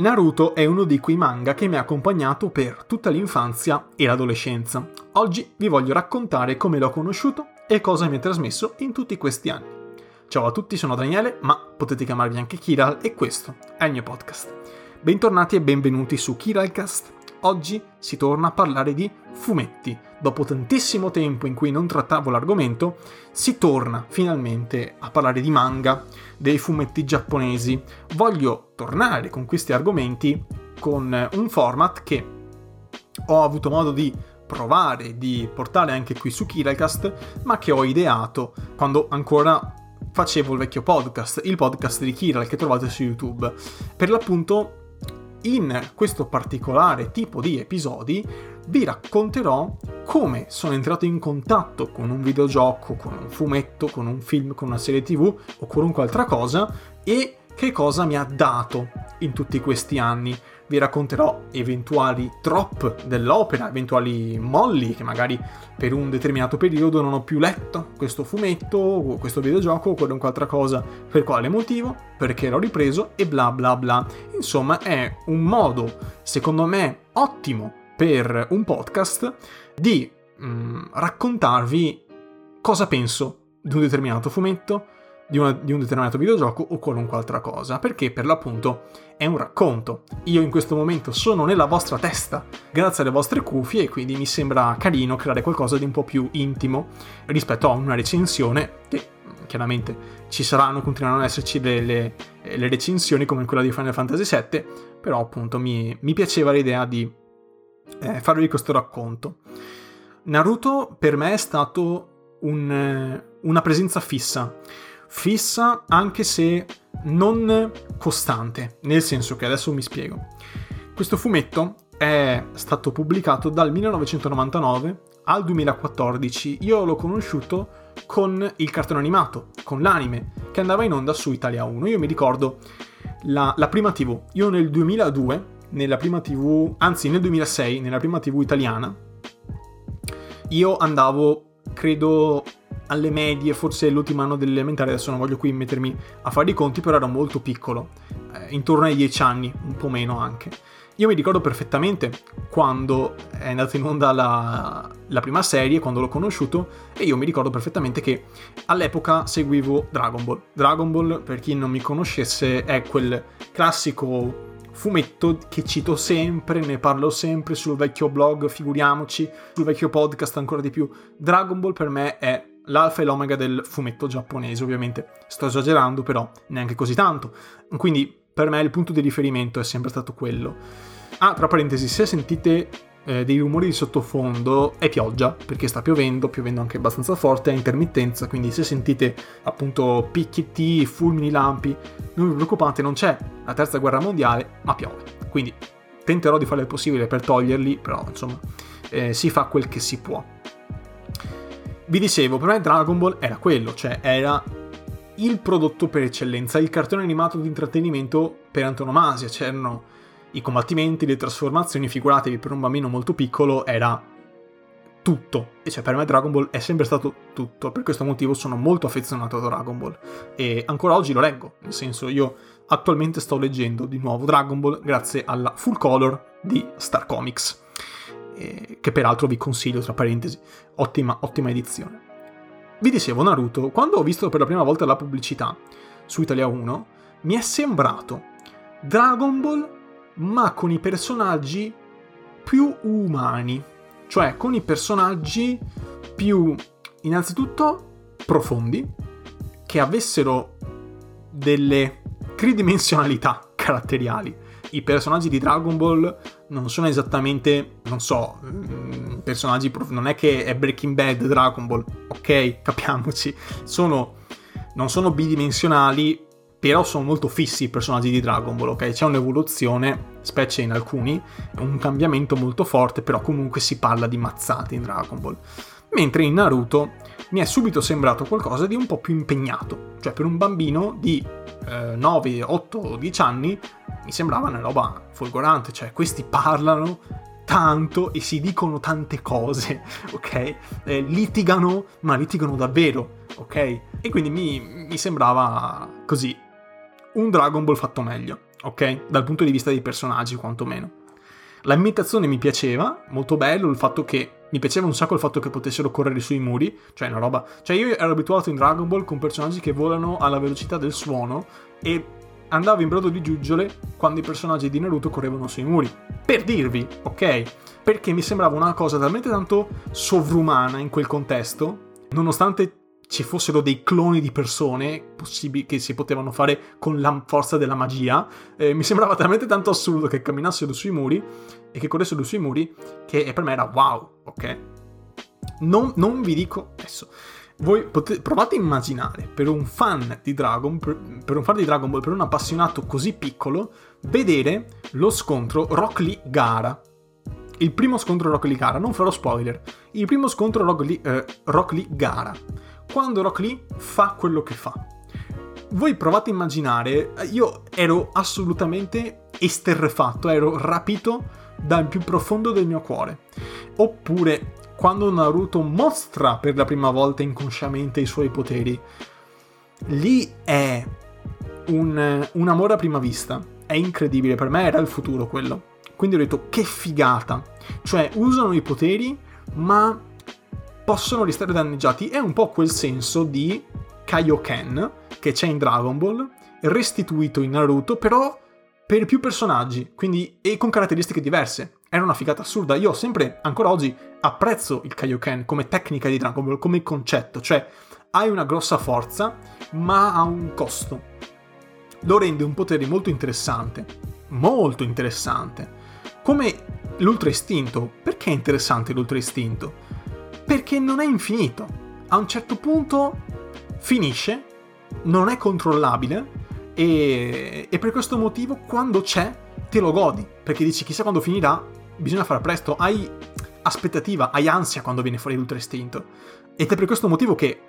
Naruto è uno di quei manga che mi ha accompagnato per tutta l'infanzia e l'adolescenza. Oggi vi voglio raccontare come l'ho conosciuto e cosa mi ha trasmesso in tutti questi anni. Ciao a tutti, sono Daniele, ma potete chiamarmi anche Kiral e questo è il mio podcast. Bentornati e benvenuti su Kiralcast. Oggi si torna a parlare di fumetti. Dopo tantissimo tempo in cui non trattavo l'argomento, si torna finalmente a parlare di manga, dei fumetti giapponesi. Voglio tornare con questi argomenti con un format che ho avuto modo di provare, di portare anche qui su Kiracast, ma che ho ideato quando ancora facevo il vecchio podcast, il podcast di Kiral che trovate su YouTube. Per l'appunto in questo particolare tipo di episodi vi racconterò come sono entrato in contatto con un videogioco, con un fumetto, con un film, con una serie tv o qualunque altra cosa e che cosa mi ha dato in tutti questi anni. Vi racconterò eventuali drop dell'opera, eventuali molli che magari per un determinato periodo non ho più letto questo fumetto, questo videogioco o qualunque altra cosa, per quale motivo, perché l'ho ripreso e bla bla bla. Insomma, è un modo, secondo me, ottimo per un podcast di mh, mm, raccontarvi cosa penso di un determinato fumetto, di, una, di, un determinato videogioco o qualunque altra cosa, perché per l'appunto è un racconto. Io in questo momento sono nella vostra testa grazie alle vostre cuffie e quindi mi sembra carino creare qualcosa di un po' più intimo rispetto a una recensione che chiaramente ci saranno, continueranno ad esserci delle, le recensioni come quella di Final Fantasy VII, però appunto mi, mi piaceva l'idea di eh, farvi questo racconto. Naruto per me è stato un, una presenza fissa, fissa anche se non costante, nel senso che adesso mi spiego. Questo fumetto è stato pubblicato dal 1999 al 2014. Io l'ho conosciuto con il cartone animato, con l'anime, che andava in onda su Italia 1. Io mi ricordo la, la prima TV. Io nel 2002 nella prima TV, anzi nel 2006, nella prima TV italiana, io andavo, credo, alle medie, forse l'ultimo anno dell'elementare, adesso non voglio qui mettermi a fare i conti, però ero molto piccolo, eh, intorno ai 10 anni, un po' meno anche. Io mi ricordo perfettamente quando è andata in onda la, la, prima serie, quando l'ho conosciuto, e io mi ricordo perfettamente che all'epoca seguivo Dragon Ball. Dragon Ball, per chi non mi conoscesse, è quel classico fumetto che cito sempre, ne parlo sempre sul vecchio blog, figuriamoci, sul vecchio podcast ancora di più. Dragon Ball per me è l'alfa e l'omega del fumetto giapponese, ovviamente sto esagerando, però neanche così tanto. Quindi per me il punto di riferimento è sempre stato quello. Ah, tra parentesi, se sentite eh, dei rumori di sottofondo è pioggia, perché sta piovendo, piovendo anche abbastanza forte, a intermittenza, quindi se sentite appunto picchietti, fulmini, lampi, non vi preoccupate, non c'è la terza guerra mondiale, ma piove. Quindi tenterò di fare il possibile per toglierli, però insomma eh, si fa quel che si può. Vi dicevo, per me Dragon Ball era quello, cioè era il prodotto per eccellenza, il cartone animato di intrattenimento per antonomasia, c'erano i combattimenti, le trasformazioni, figuratevi per un bambino molto piccolo era tutto. E cioè per me Dragon Ball è sempre stato tutto. Per questo motivo sono molto affezionato a Dragon Ball. E ancora oggi lo leggo. Nel senso, io attualmente sto leggendo di nuovo Dragon Ball grazie alla full color di Star Comics. Eh, che peraltro vi consiglio, tra parentesi. Ottima, ottima edizione. Vi dicevo, Naruto, quando ho visto per la prima volta la pubblicità su Italia 1, mi è sembrato Dragon Ball ma con i personaggi più umani, cioè con i personaggi più innanzitutto profondi, che avessero delle tridimensionalità caratteriali. I personaggi di Dragon Ball non sono esattamente, non so, mm, personaggi, non è che è Breaking Bad Dragon Ball, ok, capiamoci, sono, non sono bidimensionali, però sono molto fissi i personaggi di Dragon Ball, ok? C'è un'evoluzione, specie in alcuni, un cambiamento molto forte, però comunque si parla di mazzate in Dragon Ball. Mentre in Naruto mi è subito sembrato qualcosa di un po' più impegnato, cioè per un bambino di eh, 9, 8, 10 anni mi sembrava una roba folgorante, cioè questi parlano tanto e si dicono tante cose, ok? Eh, litigano, ma litigano davvero, ok? E quindi mi, mi sembrava così un Dragon Ball fatto meglio. ok? Dal punto di vista dei personaggi, quantomeno. L'ambientazione mi piaceva, molto bello, il fatto che mi piaceva un sacco il fatto che potessero correre sui muri, cioè una roba. Cioè, io ero abituato in Dragon Ball con personaggi che volano alla velocità del suono e andavo in brodo di giuggiole quando i personaggi di Naruto correvano sui muri. Per dirvi, ok? Perché mi sembrava una cosa talmente tanto sovrumana in quel contesto, nonostante ci fossero dei cloni di persone possibili che si potevano fare con la forza della magia, eh, mi sembrava talmente tanto assurdo che camminassero sui muri e che corressero sui muri che per me era wow, ok? Non, non vi dico adesso. Voi potete, provate a immaginare per un fan di Dragon, per, per un fan di Dragon Ball, per un appassionato così piccolo, vedere lo scontro Rock Lee Gara. Il primo scontro Rock Lee Gara, non farò spoiler. Il primo scontro Rock Lee, eh, Rock Lee Gara quando Rock Lee fa quello che fa. Voi provate a immaginare, io ero assolutamente esterrefatto, ero rapito dal più profondo del mio cuore. Oppure quando Naruto mostra per la prima volta inconsciamente i suoi poteri. Lì è un, un amore a prima vista. È incredibile, per me era il futuro quello. Quindi ho detto che figata. Cioè usano i poteri, ma possono restare danneggiati. È un po' quel senso di Kaioken che c'è in Dragon Ball, restituito in Naruto, però per più personaggi, quindi e con caratteristiche diverse. Era una figata assurda. Io sempre, ancora oggi, apprezzo il Kaioken come tecnica di Dragon Ball, come concetto, cioè hai una grossa forza, ma ha un costo. Lo rende un potere molto interessante, molto interessante. Come l'ultra istinto. Perché è interessante l'ultra istinto? perché non è infinito. A un certo punto finisce, non è controllabile e, e per questo motivo quando c'è te lo godi, perché dici chissà quando finirà, bisogna fare presto, hai aspettativa, hai ansia quando viene fuori l'ultra istinto. Ed è per questo motivo che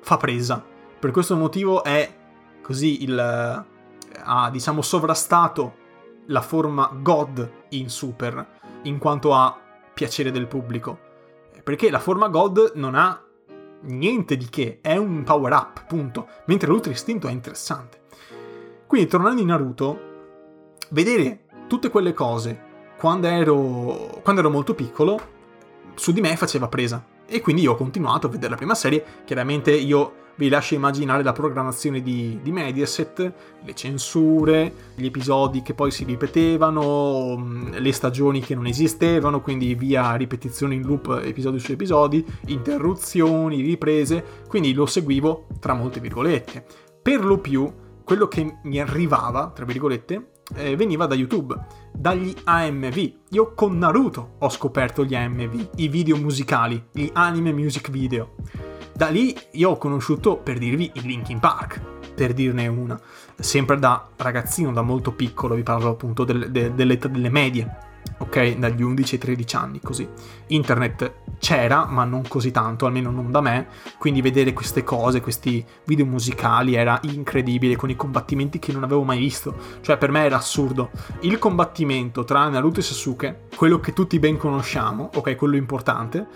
fa presa. Per questo motivo è così il... ha diciamo sovrastato la forma God in Super, in quanto a piacere del pubblico perché la forma God non ha niente di che, è un power up, punto. Mentre l'ultra istinto è interessante. Quindi tornando in Naruto, vedere tutte quelle cose quando ero, quando ero molto piccolo, su di me faceva presa. E quindi io ho continuato a vedere la prima serie. Chiaramente io vi lascio immaginare la programmazione di, di, Mediaset, le censure, gli episodi che poi si ripetevano, mm, le stagioni che non esistevano, quindi via ripetizione in loop episodi su episodi, interruzioni, riprese, quindi lo seguivo tra molte virgolette. Per lo più, quello che mi arrivava, tra virgolette, eh, veniva da YouTube, dagli AMV. Io con Naruto ho scoperto gli AMV, i video musicali, gli anime music video. Da lì io ho conosciuto, per dirvi, il Linkin Park, per dirne una. Sempre da ragazzino, da molto piccolo, vi parlo appunto del, de, dell'età delle medie, ok? Dagli 11 ai 13 anni, così. Internet c'era, ma non così tanto, almeno non da me, quindi vedere queste cose, questi video musicali era incredibile, con i combattimenti che non avevo mai visto. Cioè, per me era assurdo. Il combattimento tra Naruto e Sasuke, quello che tutti ben conosciamo, ok? Quello importante,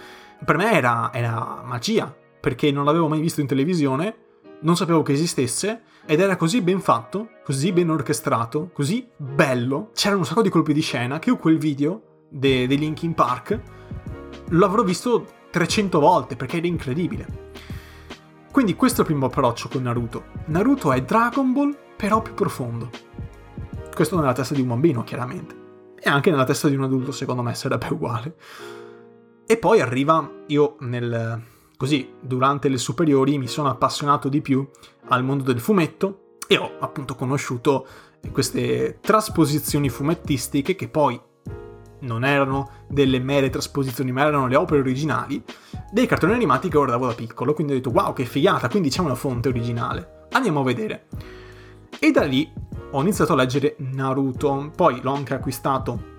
per me era, era magia perché non l'avevo mai visto in televisione, non sapevo che esistesse ed era così ben fatto, così ben orchestrato, così bello. C'erano un sacco di colpi di scena che io quel video dei de Linkin Park l'avrò visto 300 volte perché era incredibile. Quindi questo è il primo approccio con Naruto. Naruto è Dragon Ball però più profondo. Questo nella testa di un bambino, chiaramente. E anche nella testa di un adulto, secondo me, sarebbe uguale. E poi arriva, io nel, Così, durante le superiori mi sono appassionato di più al mondo del fumetto e ho appunto conosciuto queste trasposizioni fumettistiche che poi non erano delle mere trasposizioni, ma erano le opere originali dei cartoni animati che guardavo da piccolo. Quindi ho detto, wow, che figata, quindi c'è una fonte originale. Andiamo a vedere. E da lì ho iniziato a leggere Naruto, poi l'ho anche acquistato.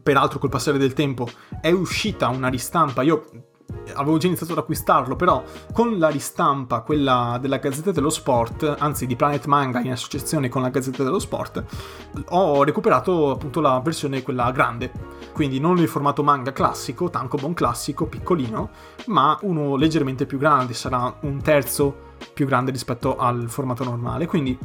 Peraltro col passare del tempo è uscita una ristampa, io avevo già iniziato ad acquistarlo, però con la ristampa, quella della Gazzetta dello Sport, anzi di Planet Manga in associazione con la Gazzetta dello Sport, ho recuperato appunto la versione quella grande. Quindi non il formato manga classico, tankobon classico, piccolino, ma uno leggermente più grande, sarà un terzo più grande rispetto al formato normale. Quindi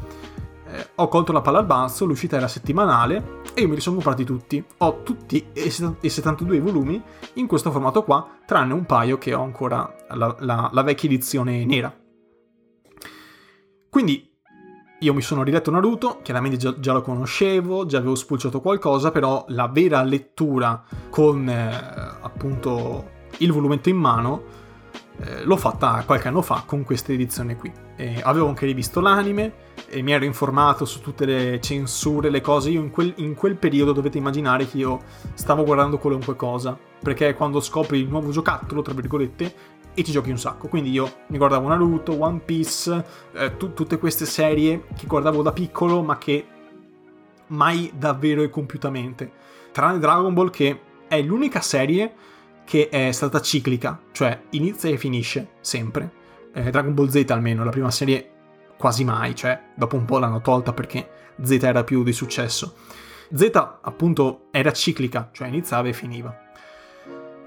eh, ho colto la palla al balzo, l'uscita era settimanale e io me li sono comprati tutti. Ho tutti e 72 volumi in questo formato qua, tranne un paio che ho ancora la, la, la vecchia edizione nera. Quindi io mi sono riletto Naruto, chiaramente già, già, lo conoscevo, già avevo spulciato qualcosa, però la vera lettura con eh, appunto il volumetto in mano eh, l'ho fatta qualche anno fa con questa edizione qui. E avevo anche rivisto l'anime e mi ero informato su tutte le censure, le cose. Io in quel, in quel periodo dovete immaginare che io stavo guardando qualunque cosa, perché quando scopri il nuovo giocattolo, tra virgolette, e ci giochi un sacco. Quindi io mi guardavo Naruto, One Piece, eh, tu, tutte queste serie che guardavo da piccolo, ma che mai davvero e compiutamente. Tranne Dragon Ball, che è l'unica serie che è stata ciclica, cioè inizia e finisce sempre. Eh, Dragon Ball Z almeno, la prima serie quasi mai, cioè dopo un po' l'hanno tolta perché Z era più di successo. Z appunto era ciclica, cioè iniziava e finiva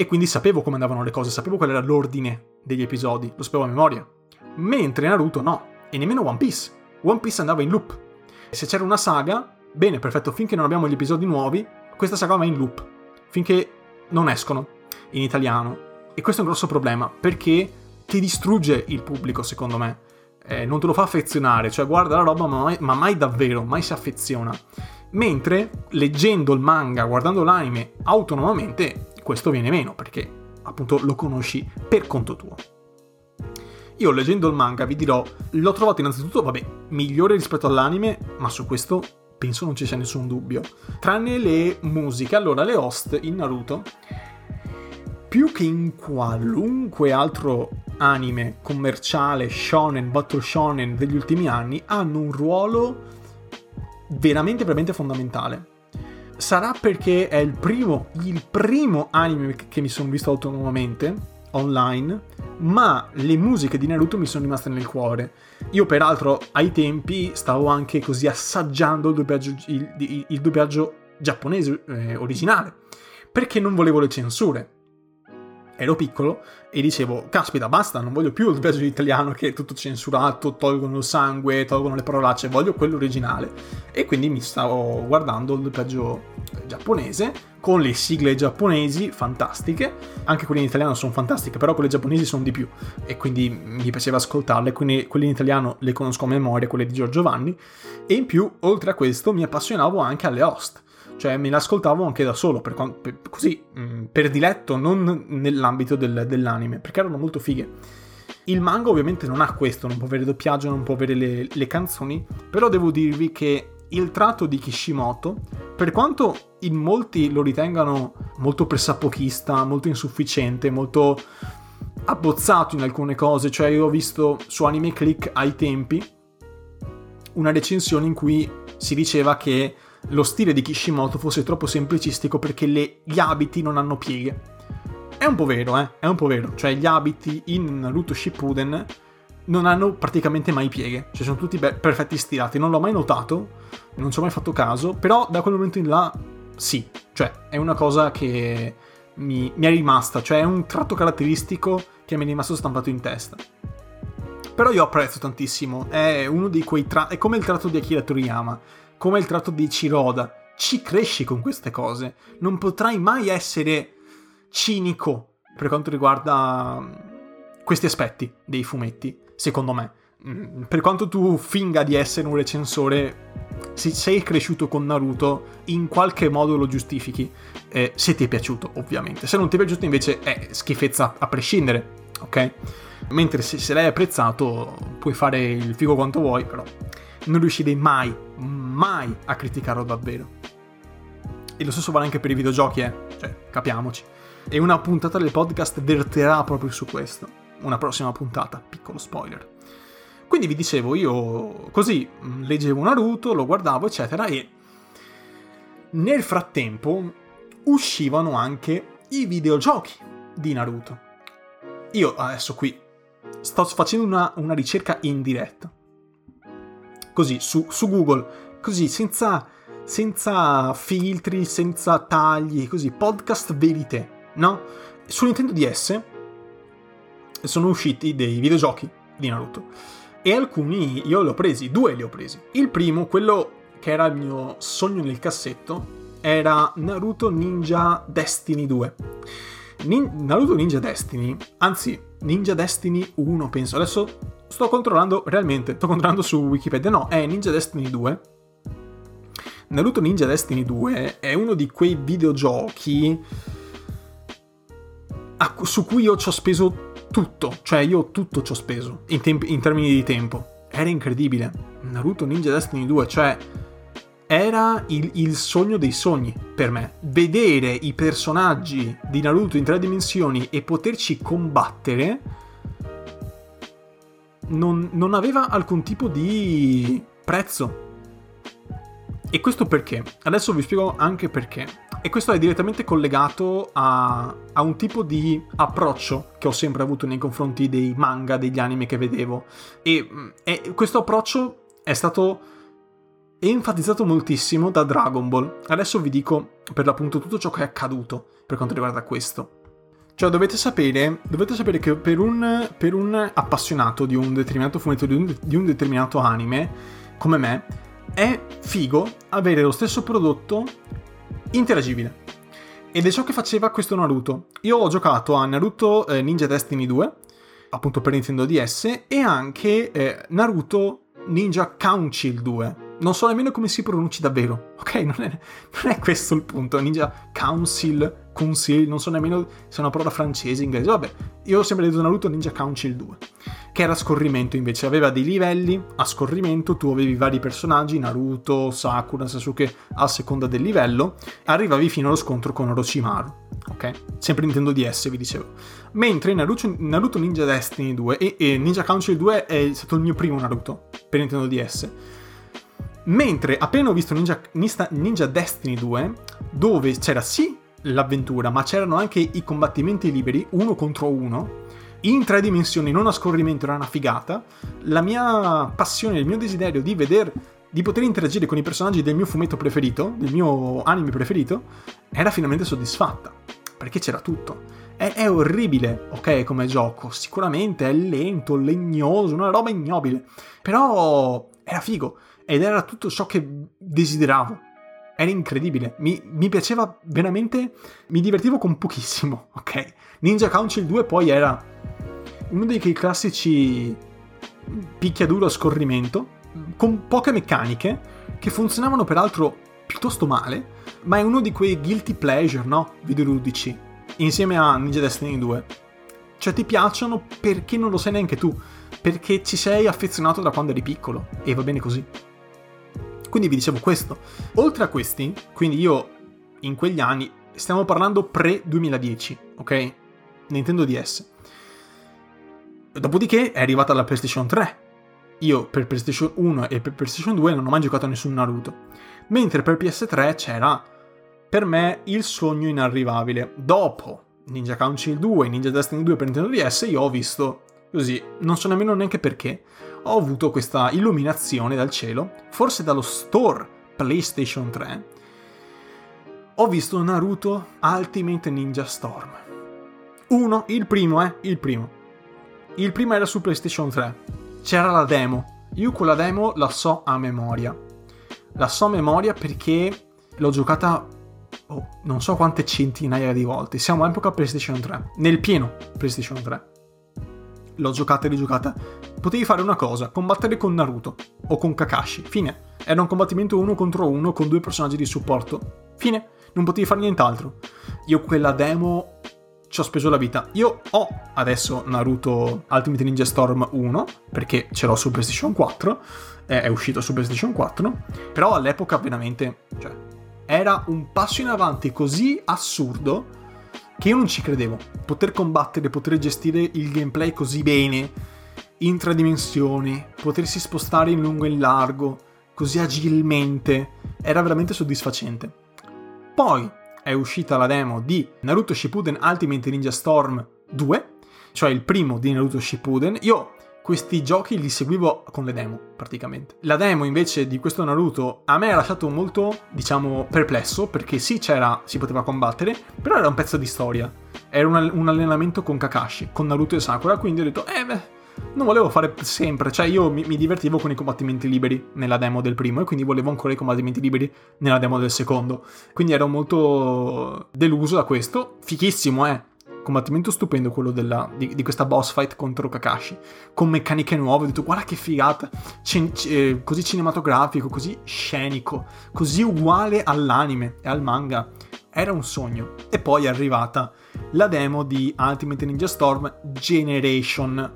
e quindi sapevo come andavano le cose, sapevo qual era l'ordine degli episodi, lo sapevo a memoria. Mentre Naruto no, e nemmeno One Piece. One Piece andava in loop. Se c'era una saga, bene, perfetto, finché non abbiamo gli episodi nuovi, questa saga va in loop, finché non escono in italiano. E questo è un grosso problema, perché ti distrugge il pubblico, secondo me. Eh, non te lo fa affezionare, cioè guarda la roba, ma mai, ma mai davvero, mai si affeziona. Mentre leggendo il manga, guardando l'anime autonomamente, questo viene meno perché appunto lo conosci per conto tuo. Io leggendo il manga vi dirò, l'ho trovato innanzitutto, vabbè, migliore rispetto all'anime, ma su questo penso non ci sia nessun dubbio. Tranne le musiche, allora le host in Naruto, più che in qualunque altro anime commerciale, shonen, battle shonen degli ultimi anni, hanno un ruolo veramente, veramente fondamentale sarà perché è il primo, il primo anime che mi sono visto autonomamente online, ma le musiche di Naruto mi sono rimaste nel cuore. Io peraltro ai tempi stavo anche così assaggiando il doppiaggio, il, il, il doppiaggio giapponese eh, originale, perché non volevo le censure ero piccolo e dicevo, caspita, basta, non voglio più il doppiaggio italiano che è tutto censurato, tolgono il sangue, tolgono le parolacce, voglio quello originale. E quindi mi stavo guardando il doppiaggio giapponese con le sigle giapponesi fantastiche, anche quelle in italiano sono fantastiche, però quelle giapponesi sono di più. E quindi mi piaceva ascoltarle, quindi quelle in italiano le conosco a memoria, quelle di Giorgio Vanni. E in più, oltre a questo, mi appassionavo anche alle host cioè me l'ascoltavo anche da solo, per, per, così, mm, per diletto, non nell'ambito del, dell'anime, perché erano molto fighe. Il manga ovviamente non ha questo, non può avere doppiaggio, non può avere le, le canzoni, però devo dirvi che il tratto di Kishimoto, per quanto in molti lo ritengano molto pressapochista, molto insufficiente, molto abbozzato in alcune cose, cioè io ho visto su Anime Click ai tempi una recensione in cui si diceva che lo stile di Kishimoto fosse troppo semplicistico perché le, gli abiti non hanno pieghe. È un po' vero, eh? È un po' vero. Cioè, gli abiti in Naruto Shippuden non hanno praticamente mai pieghe. Cioè, sono tutti be- perfetti stilati. Non l'ho mai notato, non ci ho mai fatto caso, però da quel momento in là, sì. Cioè, è una cosa che mi, mi è rimasta. Cioè, è un tratto caratteristico che mi è rimasto stampato in testa. Però io apprezzo tantissimo. È uno di quei tratti. È come il tratto di Akira Toriyama come il tratto di Ciroda. Ci cresci con queste cose. Non potrai mai essere cinico per quanto riguarda mm, questi aspetti dei fumetti, secondo me. Mm, per quanto tu finga di essere un recensore, se sei cresciuto con Naruto, in qualche modo lo giustifichi. Eh, se ti è piaciuto, ovviamente. Se non ti è piaciuto, invece, è schifezza a prescindere, ok? Mentre se, se l'hai apprezzato, puoi fare il figo quanto vuoi, però non riuscirei mai, mai a criticarlo davvero. E lo stesso vale anche per i videogiochi, eh. Cioè, capiamoci. E una puntata del podcast verterà proprio su questo. Una prossima puntata, piccolo spoiler. Quindi vi dicevo, io così mm, leggevo Naruto, lo guardavo, eccetera, e nel frattempo uscivano anche i videogiochi di Naruto. Io adesso qui sto facendo una, una ricerca in diretta così su, su Google, così senza, senza filtri, senza tagli, così, podcast verite, no? Su Nintendo DS sono usciti dei videogiochi di Naruto. E alcuni io li ho presi, due li ho presi. Il primo, quello che era il mio sogno nel cassetto, era Naruto Ninja Destiny 2. Nin- Naruto Ninja Destiny, anzi Ninja Destiny 1 penso, adesso sto controllando realmente, sto controllando su Wikipedia, no, è Ninja Destiny 2. Naruto Ninja Destiny 2 è uno di quei videogiochi su cui io ci ho speso tutto, cioè io tutto ci ho speso in, temp- in termini di tempo. Era incredibile. Naruto Ninja Destiny 2, cioè era il, il, sogno dei sogni per me. Vedere i personaggi di Naruto in tre dimensioni e poterci combattere non, non aveva alcun tipo di prezzo. E questo perché? Adesso vi spiego anche perché. E questo è direttamente collegato a, a, un tipo di approccio che ho sempre avuto nei confronti dei manga, degli anime che vedevo. E, e questo approccio è stato enfatizzato moltissimo da Dragon Ball. Adesso vi dico per l'appunto tutto ciò che è accaduto per quanto riguarda questo. Cioè dovete sapere, dovete sapere che per un, per un, appassionato di un determinato fumetto, di un, di un determinato anime, come me, è figo avere lo stesso prodotto interagibile. Ed è ciò che faceva questo Naruto. Io ho giocato a Naruto eh, Ninja Destiny 2, appunto per Nintendo DS, e anche eh, Naruto Ninja Council 2, non so nemmeno come si pronunci davvero, ok? Non è, non è questo il punto. Ninja Council, Council, non so nemmeno se è una parola francese, inglese. Vabbè, io ho sempre detto Naruto Ninja Council 2, che era a scorrimento invece, aveva dei livelli a scorrimento, tu avevi vari personaggi, Naruto, Sakura, Sasuke, a seconda del livello, arrivavi fino allo scontro con Orochimaru, ok? Sempre Nintendo DS, vi dicevo. Mentre Naruto, Naruto Ninja Destiny 2 e, e Ninja Council 2 è stato il mio primo Naruto per Nintendo DS Mentre appena ho visto Ninja, Ninja Destiny 2, dove c'era sì l'avventura, ma c'erano anche i combattimenti liberi, uno contro uno, in tre dimensioni, non a scorrimento, era una figata, la mia passione, il mio desiderio di vedere di poter interagire con i personaggi del mio fumetto preferito, del mio anime preferito, era finalmente soddisfatta. Perché c'era tutto. È, è, orribile, ok, come gioco. Sicuramente è lento, legnoso, una roba ignobile. Però era figo ed era tutto ciò che desideravo. Era incredibile, mi, mi piaceva veramente, mi divertivo con pochissimo, ok? Ninja Council 2 poi era uno dei classici picchiaduro a scorrimento, con poche meccaniche, che funzionavano peraltro piuttosto male, ma è uno di quei guilty pleasure, no? Videoludici, insieme a Ninja Destiny 2. Cioè ti piacciono perché non lo sai neanche tu, perché ci sei affezionato da quando eri piccolo, e va bene così. Quindi vi dicevo questo. Oltre a questi, quindi io in quegli anni, stiamo parlando pre-2010, ok? Nintendo DS. Dopodiché è arrivata la PlayStation 3. Io per PlayStation 1 e per PlayStation 2 non ho mai giocato a nessun Naruto. Mentre per PS3 c'era per me il sogno inarrivabile. Dopo Ninja Council 2 e Ninja Destiny 2 per Nintendo DS io ho visto così, non so nemmeno neanche perché, ho avuto questa illuminazione dal cielo, forse dallo store PlayStation 3. Ho visto Naruto Ultimate Ninja Storm. Uno, il primo, eh, il primo. Il primo era su PlayStation 3. C'era la demo. Io quella demo la so a memoria. La so a memoria perché l'ho giocata oh, non so quante centinaia di volte. Siamo all'epoca PlayStation 3. Nel pieno PlayStation 3 l'ho giocata e rigiocata. Potevi fare una cosa, combattere con Naruto o con Kakashi. Fine. Era un combattimento uno contro uno con due personaggi di supporto. Fine. Non potevi fare nient'altro. Io quella demo ci ho speso la vita. Io ho adesso Naruto Ultimate Ninja Storm 1, perché ce l'ho su PlayStation 4, è uscito su PlayStation 4, però all'epoca veramente, cioè, era un passo in avanti così assurdo che io non ci credevo. Poter combattere, poter gestire il gameplay così bene, in tre dimensioni, potersi spostare in lungo e in largo, così agilmente, era veramente soddisfacente. Poi è uscita la demo di Naruto Shippuden Ultimate Ninja Storm 2, cioè il primo di Naruto Shippuden. Io questi giochi li seguivo con le demo, praticamente. La demo invece di questo Naruto a me ha lasciato molto, diciamo, perplesso, perché sì, c'era, si poteva combattere, però era un pezzo di storia. Era un, un allenamento con Kakashi, con Naruto e Sakura, quindi ho detto, eh beh, non volevo fare sempre, cioè io mi, mi, divertivo con i combattimenti liberi nella demo del primo e quindi volevo ancora i combattimenti liberi nella demo del secondo. Quindi ero molto deluso da questo. Fichissimo, eh. Combattimento stupendo quello della, di, di, questa boss fight contro Kakashi. Con meccaniche nuove, ho detto guarda che figata. C- c- eh, così cinematografico, così scenico, così uguale all'anime e al manga. Era un sogno. E poi è arrivata la demo di Ultimate Ninja Storm Generation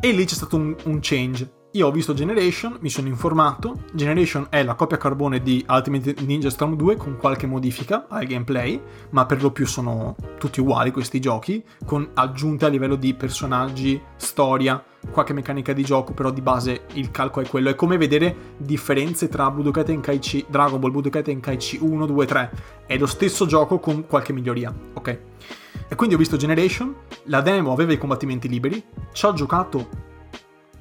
e lì c'è stato un, un change. Io ho visto Generation, mi sono informato. Generation è la copia carbone di Ultimate Ninja Storm 2 con qualche modifica al gameplay, ma per lo più sono tutti uguali questi giochi, con aggiunte a livello di personaggi, storia, qualche meccanica di gioco, però di base il calco è quello. È come vedere differenze tra Budokai Tenkaichi, Dragon Ball Budokai Tenkaichi 1, 2, 3. È lo stesso gioco con qualche miglioria, ok? E quindi ho visto Generation, la demo aveva i combattimenti liberi, ci ho giocato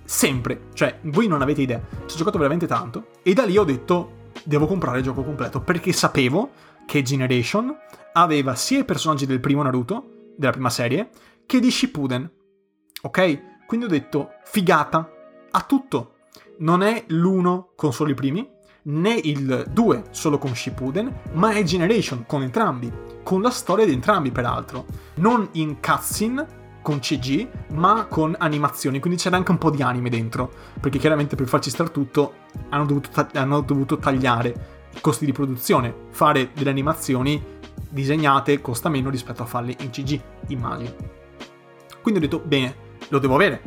sempre, cioè voi non avete idea, ci ho giocato veramente tanto e da lì ho detto devo comprare il gioco completo perché sapevo che Generation aveva sia i personaggi del primo Naruto, della prima serie, che di Shippuden. Ok? Quindi ho detto figata, ha tutto. Non è l'uno con solo i primi, né il 2 solo con Shippuden, ma è Generation con entrambi, con la storia di entrambi peraltro, non in cutscene con CG, ma con animazioni, quindi c'era anche un po' di anime dentro, perché chiaramente per farci star tutto hanno dovuto, ta- hanno dovuto tagliare i costi di produzione, fare delle animazioni disegnate costa meno rispetto a farle in CG, immagino. Quindi ho detto, bene, lo devo avere.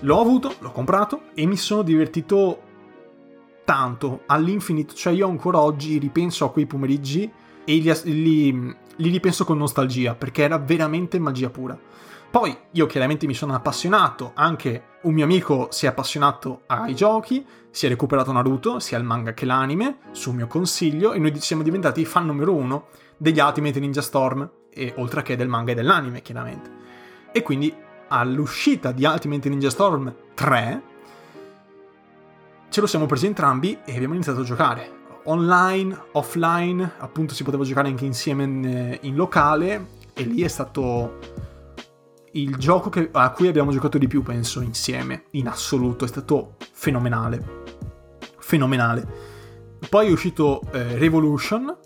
L'ho avuto, l'ho comprato e mi sono divertito tanto all'infinito, cioè io ancora oggi ripenso a quei pomeriggi e li, li, li ripenso con nostalgia perché era veramente magia pura. Poi io chiaramente mi sono appassionato, anche un mio amico si è appassionato ai giochi, si è recuperato Naruto, sia il manga che l'anime, su mio consiglio, e noi siamo diventati fan numero uno degli Ultimate Ninja Storm, e oltre che del manga e dell'anime, chiaramente. E quindi all'uscita di Ultimate Ninja Storm 3 ce lo siamo presi entrambi e abbiamo iniziato a giocare. Online, offline, appunto si poteva giocare anche insieme in, in locale e lì è stato il gioco che, a cui abbiamo giocato di più, penso, insieme, in assoluto, è stato fenomenale. Fenomenale. Poi è uscito eh, Revolution.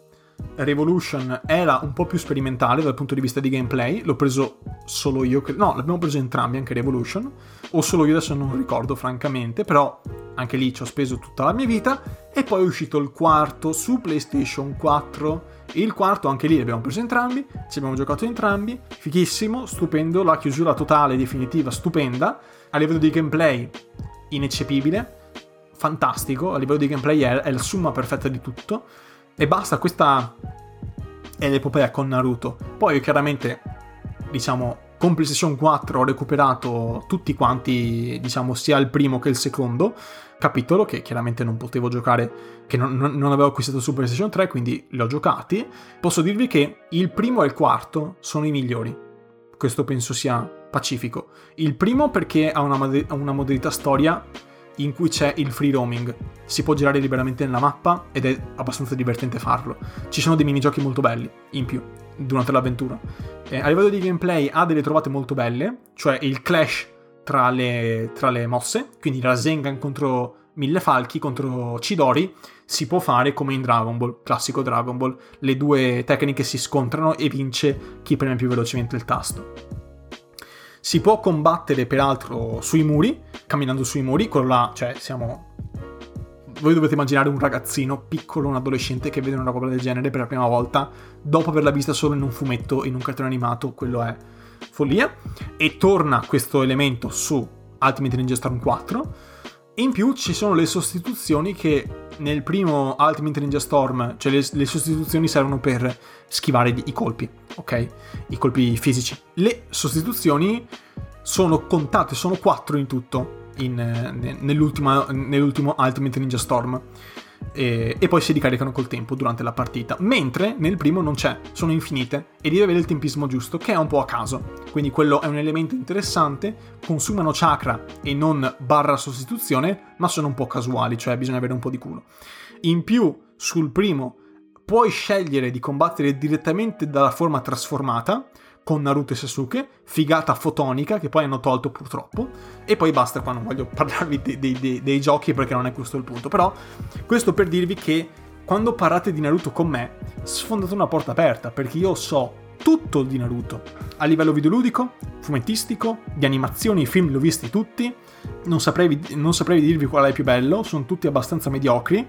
Revolution era un po' più sperimentale dal punto di vista di gameplay, l'ho preso solo io, no, l'abbiamo preso entrambi anche Revolution, o solo io adesso non ricordo francamente, però anche lì ci ho speso tutta la mia vita e poi è uscito il quarto su PlayStation 4. Il quarto anche lì l'abbiamo preso entrambi, ci abbiamo giocato entrambi, fighissimo, stupendo, la chiusura totale, definitiva, stupenda, a livello di gameplay ineccepibile, fantastico, a livello di gameplay è, è la summa perfetta di tutto. E basta, questa è l'epopea con Naruto. Poi chiaramente, diciamo, con PlayStation 4 ho recuperato tutti quanti, diciamo, sia il primo che il secondo capitolo, che chiaramente non potevo giocare, che non, non, avevo acquistato su PlayStation 3, quindi li ho giocati. Posso dirvi che il primo e il quarto sono i migliori. Questo penso sia pacifico. Il primo perché ha una, una modalità storia in cui c'è il free roaming. Si può girare liberamente nella mappa ed è abbastanza divertente farlo. Ci sono dei minigiochi molto belli in più durante l'avventura. Eh, a livello di gameplay ha delle trovate molto belle, cioè il clash tra le, tra le mosse, quindi Rasengan contro Mille Falchi contro Chidori si può fare come in Dragon Ball, classico Dragon Ball. Le due tecniche si scontrano e vince chi preme più velocemente il tasto. Si può combattere peraltro sui muri, camminando sui muri, quello là, cioè siamo voi dovete immaginare un ragazzino piccolo, un adolescente che vede una roba del genere per la prima volta, dopo averla vista solo in un fumetto, in un cartone animato, quello è follia. E torna questo elemento su Ultimate Ninja Storm 4. In più ci sono le sostituzioni che nel primo Ultimate Ninja Storm, cioè le, le sostituzioni servono per schivare i colpi, ok? I colpi fisici. Le sostituzioni sono contate, sono quattro in tutto in, nell'ultimo Ultimate Ninja Storm. E, e, poi si ricaricano col tempo durante la partita. Mentre nel primo non c'è, sono infinite e devi avere il tempismo giusto, che è un po' a caso. Quindi quello è un elemento interessante. Consumano chakra e non barra sostituzione, ma sono un po' casuali, cioè bisogna avere un po' di culo. In più, sul primo puoi scegliere di combattere direttamente dalla forma trasformata, con Naruto e Sasuke, figata fotonica che poi hanno tolto purtroppo, e poi basta qua, non voglio parlarvi dei, dei, dei, dei giochi perché non è questo il punto, però questo per dirvi che quando parlate di Naruto con me sfondate una porta aperta perché io so tutto di Naruto a livello videoludico, fumettistico, di animazioni, i film li ho visti tutti, non saprei, non saprei dirvi qual è il più bello, sono tutti abbastanza mediocri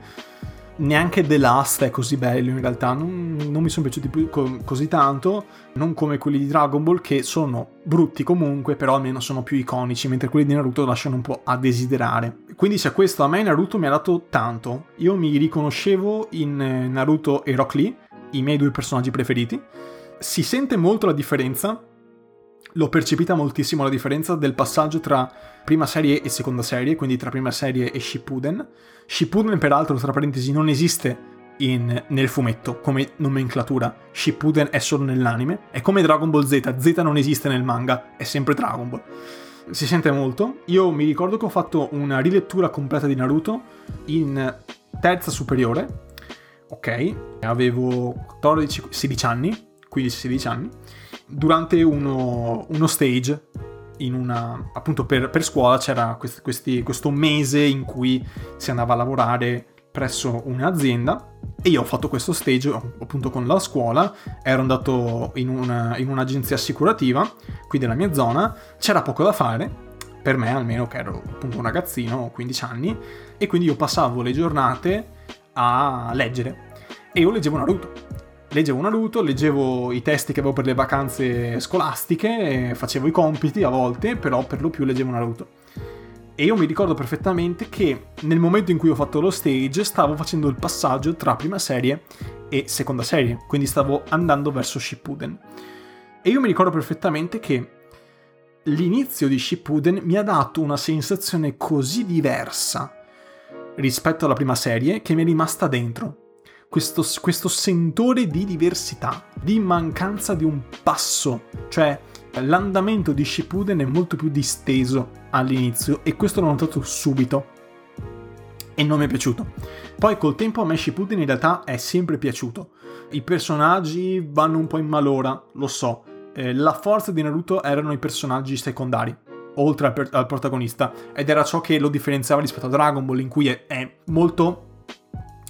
neanche The Last è così bello in realtà, non, non mi sono piaciuti più co- così tanto, non come quelli di Dragon Ball che sono brutti comunque, però almeno sono più iconici, mentre quelli di Naruto lasciano un po' a desiderare. Quindi se questo a me Naruto mi ha dato tanto, io mi riconoscevo in eh, Naruto e Rock Lee, i miei due personaggi preferiti, si sente molto la differenza l'ho percepita moltissimo la differenza del passaggio tra prima serie e seconda serie, quindi tra prima serie e Shippuden. Shippuden, peraltro, tra parentesi, non esiste in, nel fumetto come nomenclatura. Shippuden è solo nell'anime. È come Dragon Ball Z. Z non esiste nel manga, è sempre Dragon Ball. Si sente molto. Io mi ricordo che ho fatto una rilettura completa di Naruto in terza superiore. Ok, avevo 14-16 anni, 15-16 anni durante uno, uno stage una, appunto per, per, scuola c'era questi, questi, questo mese in cui si andava a lavorare presso un'azienda e io ho fatto questo stage appunto con la scuola, ero andato in, una, in un'agenzia assicurativa qui della mia zona, c'era poco da fare, per me almeno che ero appunto un ragazzino, 15 anni, e quindi io passavo le giornate a leggere e io leggevo Naruto leggevo Naruto, leggevo i testi che avevo per le vacanze scolastiche, facevo i compiti a volte, però per lo più leggevo Naruto. E io mi ricordo perfettamente che nel momento in cui ho fatto lo stage stavo facendo il passaggio tra prima serie e seconda serie, quindi stavo andando verso Shippuden. E io mi ricordo perfettamente che l'inizio di Shippuden mi ha dato una sensazione così diversa rispetto alla prima serie che mi è rimasta dentro questo, questo sentore di diversità, di mancanza di un passo, cioè l'andamento di Shippuden è molto più disteso all'inizio e questo l'ho notato subito e non mi è piaciuto. Poi col tempo a me Shippuden in realtà è sempre piaciuto. I personaggi vanno un po' in malora, lo so. Eh, la forza di Naruto erano i personaggi secondari, oltre al, per- al, protagonista, ed era ciò che lo differenziava rispetto a Dragon Ball, in cui è, è molto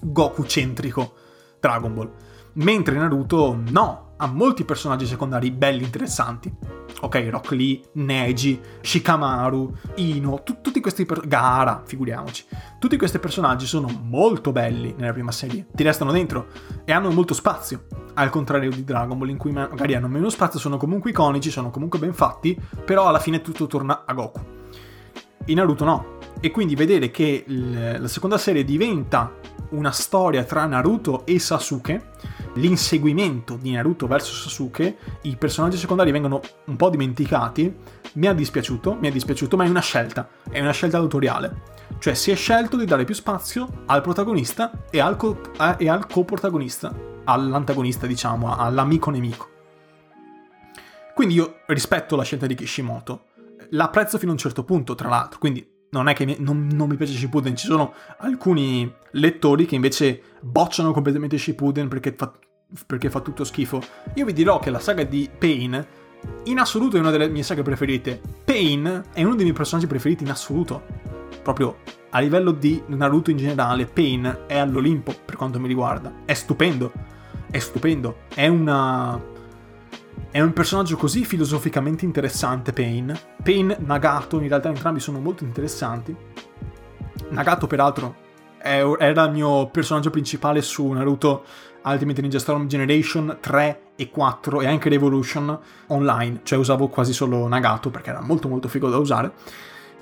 Goku-centrico Dragon Ball. Mentre Naruto no, ha molti personaggi secondari belli interessanti. Ok, Rock Lee, Neji, Shikamaru, Ino, tu- tutti questi per- Gara, figuriamoci. Tutti questi personaggi sono molto belli nella prima serie, ti restano dentro e hanno molto spazio. Al contrario di Dragon Ball, in cui magari hanno meno spazio, sono comunque iconici, sono comunque ben fatti, però alla fine tutto torna a Goku. In Naruto no. E quindi vedere che l- la seconda serie diventa una storia tra Naruto e Sasuke, l'inseguimento di Naruto verso Sasuke, i personaggi secondari vengono un po' dimenticati, mi ha dispiaciuto, mi è dispiaciuto, ma è una scelta, è una scelta autoriale. Cioè si è scelto di dare più spazio al protagonista e al, co- e al coprotagonista, all'antagonista diciamo, all'amico nemico. Quindi io rispetto la scelta di Kishimoto, l'apprezzo fino a un certo punto, tra l'altro, quindi non è che mi, non, non, mi piace Shippuden, ci sono alcuni lettori che invece bocciano completamente Shippuden perché fa, perché fa tutto schifo. Io vi dirò che la saga di Pain in assoluto è una delle mie saghe preferite. Pain è uno dei miei personaggi preferiti in assoluto. Proprio a livello di Naruto in generale, Pain è all'Olimpo per quanto mi riguarda. È stupendo. È stupendo. È una è un personaggio così filosoficamente interessante, Pain. Pain, Nagato, in realtà entrambi sono molto interessanti. Nagato, peraltro, era il mio personaggio principale su Naruto Ultimate Ninja Storm Generation 3 e 4 e anche Revolution online, cioè usavo quasi solo Nagato perché era molto molto figo da usare.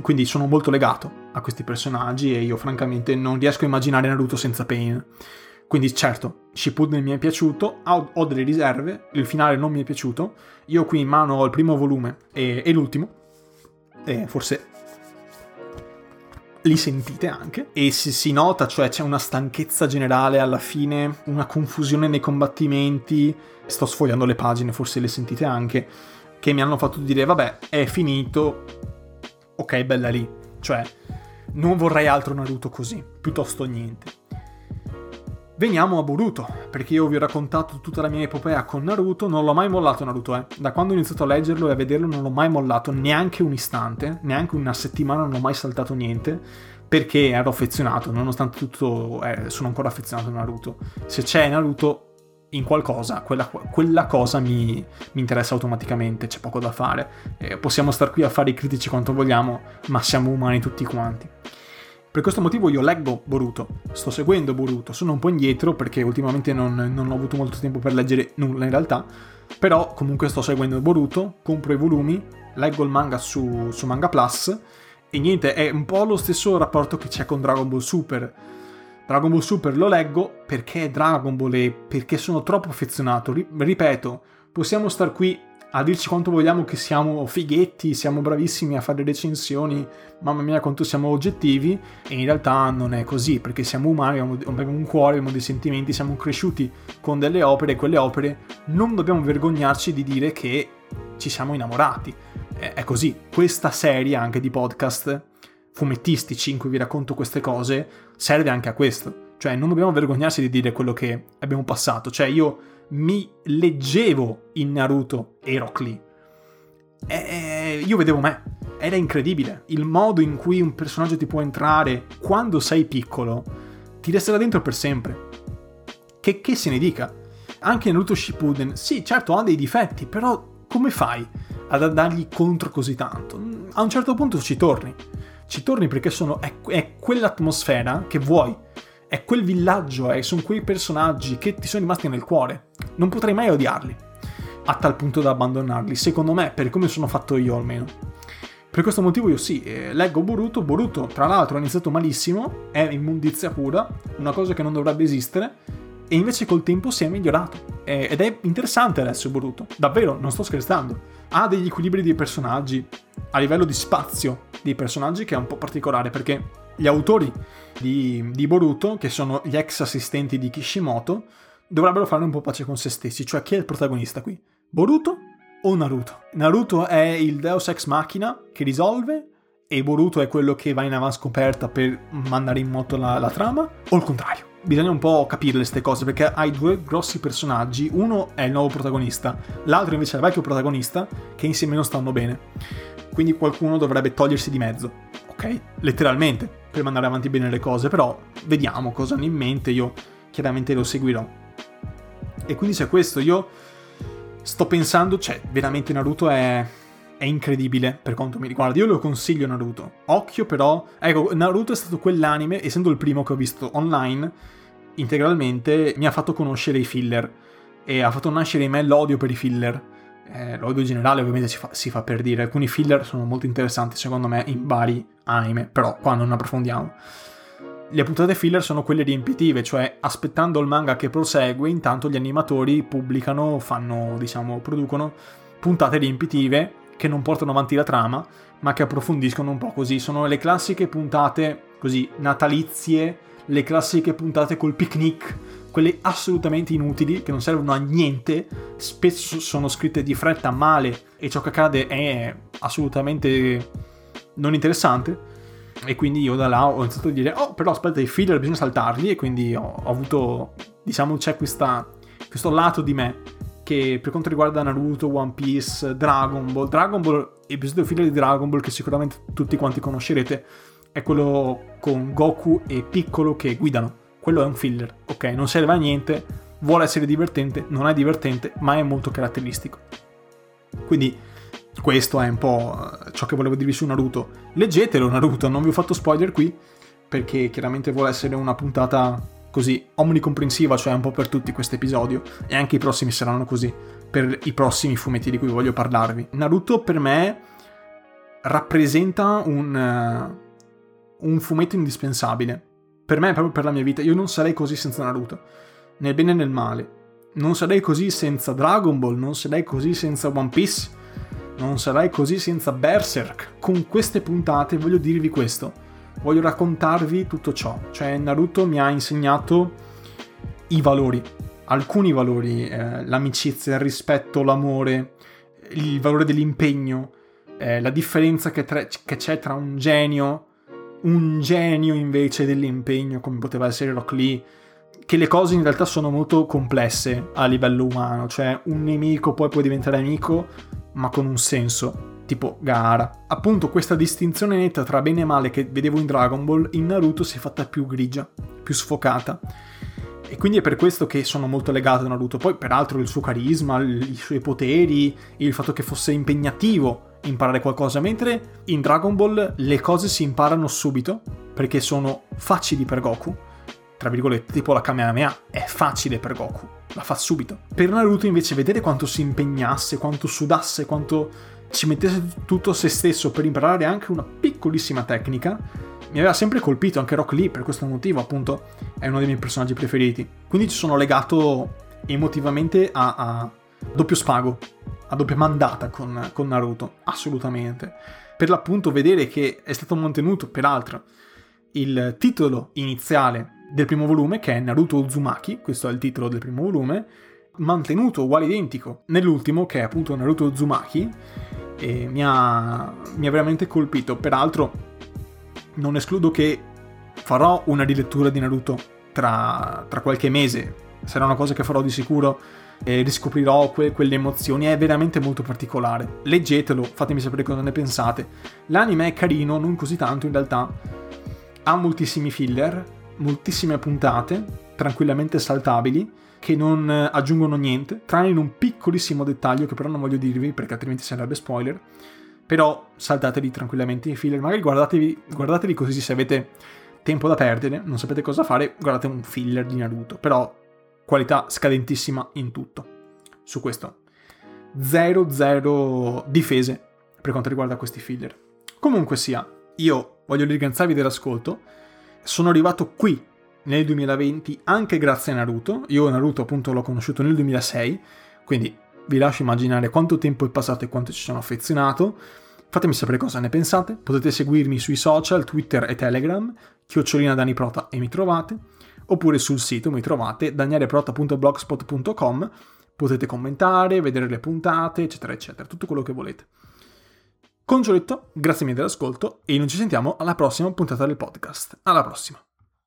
Quindi sono molto legato a questi personaggi e io francamente non riesco a immaginare Naruto senza Pain. Quindi certo, Shippuden mi è piaciuto, ho, delle riserve, il finale non mi è piaciuto, io qui in mano ho il primo volume e, e l'ultimo, e forse li sentite anche. E si, si, nota, cioè c'è una stanchezza generale alla fine, una confusione nei combattimenti, sto sfogliando le pagine, forse le sentite anche, che mi hanno fatto dire vabbè è finito, ok bella lì, cioè non vorrei altro Naruto così, piuttosto niente. Veniamo a Boruto, perché io vi ho raccontato tutta la mia epopea con Naruto, non l'ho mai mollato Naruto, eh. Da quando ho iniziato a leggerlo e a vederlo non l'ho mai mollato neanche un istante, neanche una settimana non ho mai saltato niente, perché ero affezionato, nonostante tutto eh, sono ancora affezionato a Naruto. Se c'è Naruto in qualcosa, quella, quella cosa mi, mi, interessa automaticamente, c'è poco da fare. Eh, possiamo star qui a fare i critici quanto vogliamo, ma siamo umani tutti quanti. Per questo motivo io leggo Boruto, sto seguendo Boruto, sono un po' indietro perché ultimamente non, non ho avuto molto tempo per leggere nulla in realtà, però comunque sto seguendo Boruto, compro i volumi, leggo il manga su, su Manga Plus e niente, è un po' lo stesso rapporto che c'è con Dragon Ball Super. Dragon Ball Super lo leggo perché è Dragon Ball e perché sono troppo affezionato. Ripeto, possiamo star qui a dirci quanto vogliamo che siamo fighetti, siamo bravissimi a fare recensioni, mamma mia quanto siamo oggettivi, e in realtà non è così, perché siamo umani, abbiamo un cuore, abbiamo dei sentimenti, siamo cresciuti con delle opere e quelle opere non dobbiamo vergognarci di dire che ci siamo innamorati. È così, questa serie anche di podcast fumettistici in cui vi racconto queste cose serve anche a questo. Cioè non dobbiamo vergognarsi di dire quello che abbiamo passato. Cioè io mi leggevo in Naruto e Rock Lee. E io vedevo me. Era incredibile. Il modo in cui un personaggio ti può entrare quando sei piccolo ti resterà dentro per sempre. Che, che se ne dica. Anche Naruto Shippuden, sì, certo ha dei difetti, però come fai ad andargli contro così tanto? A un certo punto ci torni. Ci torni perché sono, è, è quell'atmosfera che vuoi è quel villaggio, eh, sono quei personaggi che ti sono rimasti nel cuore. Non potrei mai odiarli, a tal punto da abbandonarli, secondo me, per come sono fatto io almeno. Per questo motivo io sì, eh, leggo Boruto, Boruto tra l'altro ha iniziato malissimo, è immondizia pura, una cosa che non dovrebbe esistere, e invece col tempo si è migliorato. Eh, ed è interessante adesso Boruto, davvero, non sto scherzando. Ha degli equilibri dei personaggi, a livello di spazio dei personaggi che è un po' particolare, perché gli autori di, di Boruto, che sono gli ex assistenti di Kishimoto, dovrebbero fare un po' pace con se stessi, cioè chi è il protagonista qui? Boruto o Naruto? Naruto è il deus ex machina che risolve e Boruto è quello che va in avanscoperta per mandare in moto la, la trama? O il contrario? Bisogna un po' capire queste cose perché hai due grossi personaggi, uno è il nuovo protagonista, l'altro invece è il vecchio protagonista che insieme non stanno bene. Quindi qualcuno dovrebbe togliersi di mezzo, ok? Letteralmente per mandare avanti bene le cose, però vediamo cosa hanno in mente, io chiaramente lo seguirò. E quindi se questo io sto pensando, cioè veramente Naruto è, è incredibile per quanto mi riguarda, io lo consiglio Naruto. Occhio però, ecco, Naruto è stato quell'anime, essendo il primo che ho visto online, integralmente, mi ha fatto conoscere i filler e ha fatto nascere in me l'odio per i filler eh, l'odio generale ovviamente si fa, si fa, per dire, alcuni filler sono molto interessanti secondo me in vari anime, però qua non approfondiamo. Le puntate filler sono quelle riempitive, cioè aspettando il manga che prosegue, intanto gli animatori pubblicano, fanno, diciamo, producono puntate riempitive che non portano avanti la trama, ma che approfondiscono un po' così. Sono le classiche puntate così natalizie, le classiche puntate col picnic, quelle assolutamente inutili, che non servono a niente, spesso sono scritte di fretta male e ciò che accade è assolutamente non interessante. E quindi io da là ho iniziato a dire, oh però aspetta i filler bisogna saltarli e quindi ho, ho avuto, diciamo c'è questa, questo lato di me che per quanto riguarda Naruto, One Piece, Dragon Ball, Dragon Ball, episodio filler di Dragon Ball che sicuramente tutti quanti conoscerete, è quello con Goku e Piccolo che guidano quello è un filler, ok? Non serve a niente, vuole essere divertente, non è divertente, ma è molto caratteristico. Quindi questo è un po' ciò che volevo dirvi su Naruto. Leggetelo Naruto, non vi ho fatto spoiler qui, perché chiaramente vuole essere una puntata così omnicomprensiva, cioè un po' per tutti questo episodio, e anche i prossimi saranno così, per i prossimi fumetti di cui voglio parlarvi. Naruto per me rappresenta un, un fumetto indispensabile per me, proprio per la mia vita, io non sarei così senza Naruto, nel bene e nel male. Non sarei così senza Dragon Ball, non sarei così senza One Piece, non sarei così senza Berserk. Con queste puntate voglio dirvi questo, voglio raccontarvi tutto ciò. Cioè Naruto mi ha insegnato i valori, alcuni valori, eh, l'amicizia, il rispetto, l'amore, il valore dell'impegno, eh, la differenza che, tra- che c'è tra un genio un genio invece dell'impegno come poteva essere Rock Lee, che le cose in realtà sono molto complesse a livello umano, cioè un nemico poi può diventare amico, ma con un senso, tipo Gaara. Appunto questa distinzione netta tra bene e male che vedevo in Dragon Ball, in Naruto si è fatta più grigia, più sfocata. E quindi è per questo che sono molto legato a Naruto. Poi, peraltro, il suo carisma, i suoi poteri, il fatto che fosse impegnativo imparare qualcosa, mentre in Dragon Ball le cose si imparano subito, perché sono facili per Goku, tra virgolette, tipo la Kamehameha è facile per Goku, la fa subito. Per Naruto invece vedere quanto si impegnasse, quanto sudasse, quanto ci mettesse tutto se stesso per imparare anche una piccolissima tecnica, mi aveva sempre colpito anche Rock Lee per questo motivo, appunto, è uno dei miei personaggi preferiti. Quindi ci sono legato emotivamente a, a doppio spago, a doppia mandata con, con Naruto, assolutamente. Per l'appunto vedere che è stato mantenuto, peraltro, il titolo iniziale del primo volume, che è Naruto Uzumaki, questo è il titolo del primo volume, mantenuto uguale identico nell'ultimo, che è appunto Naruto Uzumaki, e mi ha, mi ha veramente colpito. Peraltro, non escludo che farò una rilettura di Naruto tra, tra qualche mese, sarà una cosa che farò di sicuro e riscoprirò que- quelle emozioni, è veramente molto particolare. Leggetelo, fatemi sapere cosa ne pensate. L'anime è carino, non così tanto in realtà, ha moltissimi filler, moltissime puntate, tranquillamente saltabili, che non aggiungono niente, tranne in un piccolissimo dettaglio che però non voglio dirvi perché altrimenti sarebbe spoiler. Però saltateli tranquillamente i filler, magari guardatevi, guardateli così se avete tempo da perdere, non sapete cosa fare, guardate un filler di Naruto, però qualità scadentissima in tutto. Su questo 0-0 difese per quanto riguarda questi filler. Comunque sia, io voglio ringraziarvi dell'ascolto sono arrivato qui nel 2020 anche grazie a Naruto. Io Naruto appunto l'ho conosciuto nel 2006, quindi vi lascio immaginare quanto tempo è passato e quanto ci sono affezionato. Fatemi sapere cosa ne pensate. Potete seguirmi sui social, Twitter e Telegram, chiocciolina Dani Prota e mi trovate, oppure sul sito mi trovate danieleprota.blogspot.com. Potete commentare, vedere le puntate, eccetera, eccetera, tutto quello che volete. Con ciò detto, grazie mille dell'ascolto e noi ci sentiamo alla prossima puntata del podcast. Alla prossima!